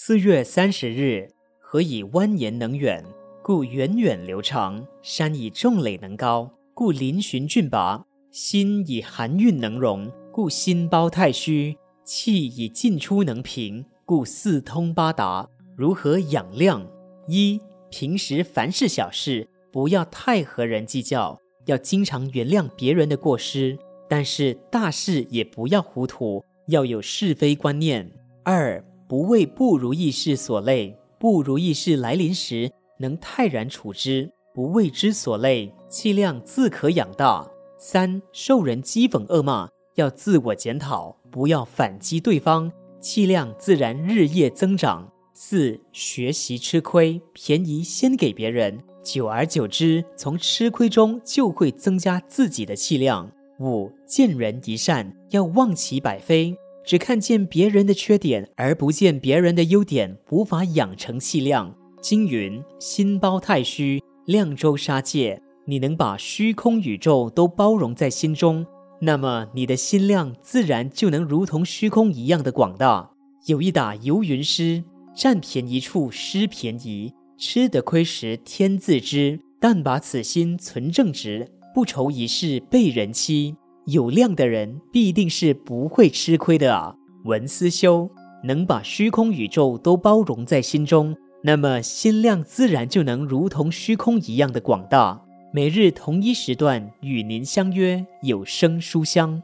四月三十日，何以蜿蜒能远，故源远流长；山以重垒能高，故嶙峋峻拔；心以含蕴能容，故心包太虚；气以进出能平，故四通八达。如何养量？一、平时凡是小事，不要太和人计较，要经常原谅别人的过失；但是大事也不要糊涂，要有是非观念。二、不为不如意事所累，不如意事来临时，能泰然处之，不为之所累，气量自可养大。三、受人讥讽恶骂，要自我检讨，不要反击对方，气量自然日夜增长。四、学习吃亏，便宜先给别人，久而久之，从吃亏中就会增加自己的气量。五、见人一善，要忘其百非。只看见别人的缺点，而不见别人的优点，无法养成气量。经云：“心包太虚，量周杀戒。”你能把虚空宇宙都包容在心中，那么你的心量自然就能如同虚空一样的广大。有一打游云诗：“占便宜处失便宜，吃得亏时天自知。但把此心存正直，不愁一世被人欺。”有量的人必定是不会吃亏的啊！文思修能把虚空宇宙都包容在心中，那么心量自然就能如同虚空一样的广大。每日同一时段与您相约有声书香。